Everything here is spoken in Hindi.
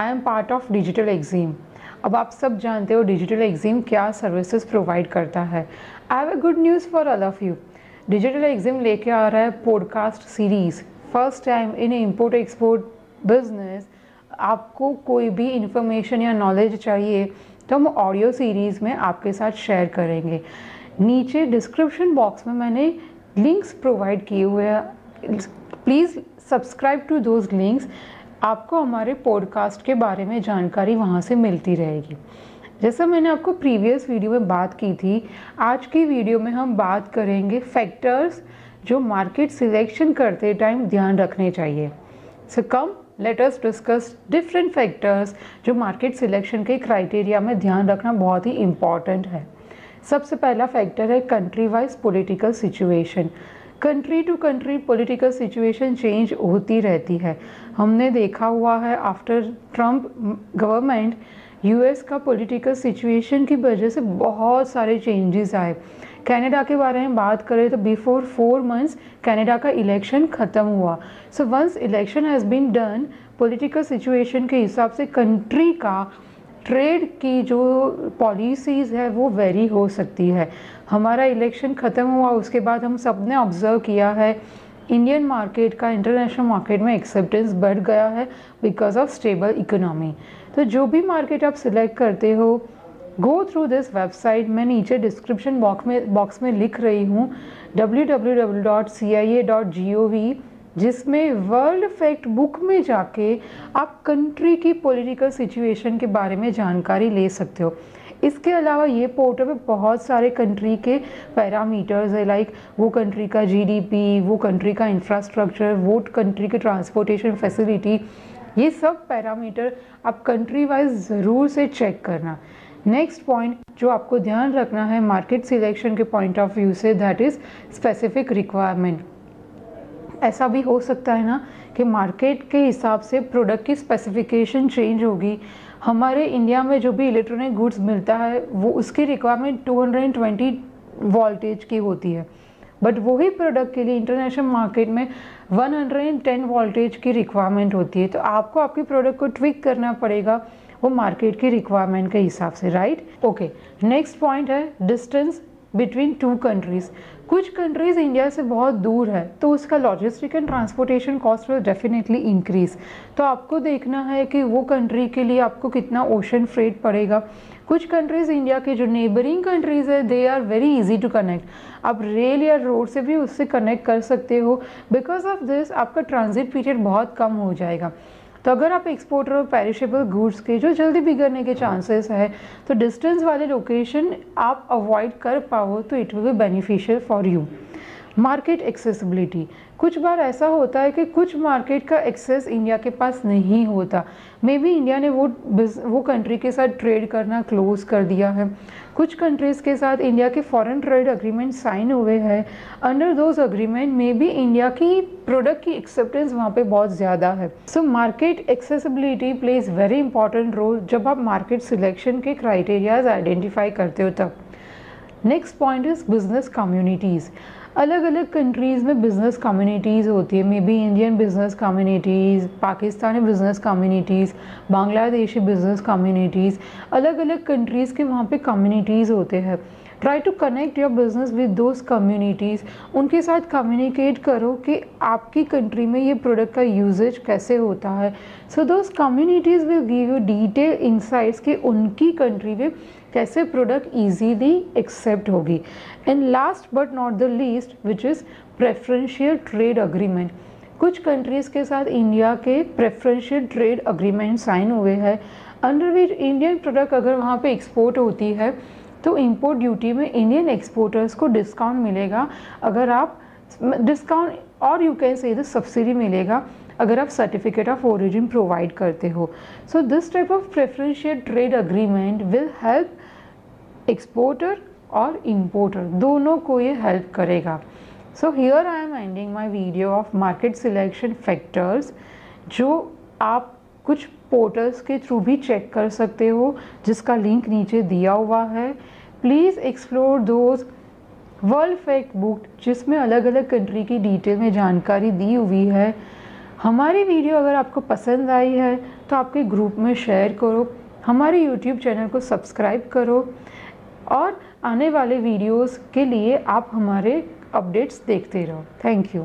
I am part of digital Exim अब आप सब जानते हो डिजिटल एग्जीम क्या सर्विसेज़ प्रोवाइड करता है। I have a good news for all of you digital Exim लेके आ रहा है podcast series first time in import export business आपको कोई भी इंफॉर्मेशन या नॉलेज चाहिए तो हम ऑडियो सीरीज़ में आपके साथ शेयर करेंगे। नीचे डिस्क्रिप्शन बॉक्स में मैंने लिंक्स प्रोवाइड किए हुए हैं। Please subscribe to those links आपको हमारे पॉडकास्ट के बारे में जानकारी वहाँ से मिलती रहेगी। जैसा मैंने आपको प्रीवियस वीडियो में बात की थी, आज की वीडियो में हम बात करेंगे फैक्टर्स जो मार्केट सिलेक्शन करते टाइम ध्यान रखने चाहिए। So come let us discuss different factors जो मार्केट सिलेक्शन के क्राइटेरिया में ध्यान रखना बहुत ही इंपॉर्टेंट है। सबसे पहला फैक्टर है country wise political situation country to country political situation change होती रहती है। हमने देखा हुआ है आफ्टर ट्रंप गवर्नमेंट यूएस का पॉलिटिकल सिचुएशन की वजह से बहुत सारे चेंजेस आए। कनाडा के बारे में बात करें तो बिफोर फोर मंथ्स कनाडा का इलेक्शन ख़त्म हुआ। So once election has been done political situation के हिसाब से कंट्री का ट्रेड की जो पॉलिसीज़ है, वो वेरी हो सकती है। हमारा इलेक्शन ख़त्म हुआ, उसके बाद हम सबने ऑब्ज़र्व किया है इंडियन मार्केट का इंटरनेशनल मार्केट में एक्सेप्टेंस बढ़ गया है बिकॉज़ ऑफ़ स्टेबल इकोनॉमी तो जो भी मार्केट आप सिलेक्ट करते हो गो थ्रू दिस वेबसाइट मैं नीचे डिस्क्रिप्शन बॉक्स में बॉक्स में लिख रही हूँ W W W dot C I A dot G O V जिसमें वर्ल्ड फैक्ट बुक में जाके आप कंट्री की पॉलिटिकल सिचुएशन के बारे में जानकारी ले सकते हो। इसके अलावा ये पोर्टल में बहुत सारे कंट्री के पैरामीटर्स है लाइक वो कंट्री का जीडीपी वो कंट्री का इंफ्रास्ट्रक्चर वो कंट्री के ट्रांसपोर्टेशन फैसिलिटी ये सब पैरामीटर आप कंट्री वाइज ज़रूर से चेक करना। नेक्स्ट पॉइंट जो आपको ध्यान रखना है मार्केट सिलेक्शन के पॉइंट ऑफ़ व्यू से दैट इज़ स्पेसिफिक रिक्वायरमेंट ऐसा भी हो सकता है ना कि मार्केट के हिसाब से प्रोडक्ट की स्पेसिफिकेशन चेंज होगी। हमारे इंडिया में जो भी इलेक्ट्रॉनिक गुड्स मिलता है, वो उसकी रिक्वायरमेंट 220 वोल्टेज की होती है। बट वही प्रोडक्ट के लिए इंटरनेशनल मार्केट में 110 वोल्टेज की रिक्वायरमेंट होती है। तो आपको आपकी प्रोडक्ट को ट्विक करना पड़ेगा वो मार्केट की रिक्वायरमेंट के हिसाब से राइट ओके नेक्स्ट पॉइंट है डिस्टेंस बिटवीन टू कंट्रीज़ कुछ कंट्रीज़ इंडिया से बहुत दूर है तो उसका logistic and transportation cost definitely increase तो आपको देखना है कि वो कंट्री के लिए आपको कितना ओशन फ्रेट पड़ेगा। कुछ कंट्रीज़ इंडिया के जो नेबरिंग कंट्रीज़ है they are very easy to connect आप रेल या रोड से भी उससे कनेक्ट कर सकते हो। बिकॉज़ ऑफ़ दिस आपका ट्रांजिट पीरियड बहुत कम हो जाएगा। तो अगर आप एक्सपोर्टर और पेरिशेबल गुड्स के, जो जल्दी बिगड़ने के चांसेस है तो डिस्टेंस वाले लोकेशन आप अवॉइड कर पाओ तो it will be beneficial for you market accessibility. कुछ बार ऐसा होता है कि कुछ मार्केट का एक्सेस इंडिया के पास नहीं होता। मे बी इंडिया ने वो वो कंट्री के साथ ट्रेड करना क्लोज कर दिया है। कुछ कंट्रीज़ के साथ इंडिया के फॉरेन ट्रेड अग्रीमेंट साइन हुए हैं। अंडर दोज अग्रीमेंट में भी इंडिया की प्रोडक्ट की एक्सेप्टेंस वहाँ पे बहुत ज़्यादा है। So market accessibility plays very important role जब आप मार्केट सिलेक्शन के क्राइटेरियाज आइडेंटिफाई करते हो तब। Next point is business communities अलग अलग कंट्रीज़ में बिज़नेस कम्युनिटीज़ होती है. May be Indian business communities Pakistani business communities Bangladeshi business communities अलग अलग कंट्रीज़ के वहाँ पे कम्युनिटीज़ होते हैं. Try to connect your business with those communities उनके साथ कम्युनिकेट करो कि आपकी कंट्री में ये प्रोडक्ट का यूजेज कैसे होता है। So those communities will give you detail insights कि उनकी कंट्री में कैसे प्रोडक्ट इजीली एक्सेप्ट होगी। And last but not the least which is preferential trade agreement कुछ कंट्रीज़ के साथ इंडिया के प्रेफरेंशियल ट्रेड अग्रीमेंट साइन हुए हैं अंडर विच इंडियन प्रोडक्ट अगर वहाँ पे एक्सपोर्ट होती है तो इंपोर्ट ड्यूटी में इंडियन एक्सपोर्टर्स को डिस्काउंट मिलेगा। अगर आप डिस्काउंट और यू कैन से सब्सिडी मिलेगा, अगर आप सर्टिफिकेट ऑफ़ ओरिजिन प्रोवाइड करते हो। So this type of preferential trade agreement will help exporter और इम्पोर्टर दोनों को ये हेल्प करेगा। So here I am ending my video of market selection factors जो आप कुछ पोर्टल्स के थ्रू भी चेक कर सकते हो, जिसका लिंक नीचे दिया हुआ है। Please explore those world fact book जिसमें अलग अलग कंट्री की डिटेल में जानकारी दी हुई है। हमारी वीडियो अगर आपको पसंद आई है तो आपके ग्रुप में शेयर करो। हमारे यूट्यूब चैनल को सब्सक्राइब करो। और आने वाले वीडियोस के लिए आप हमारे अपडेट्स देखते रहो। Thank you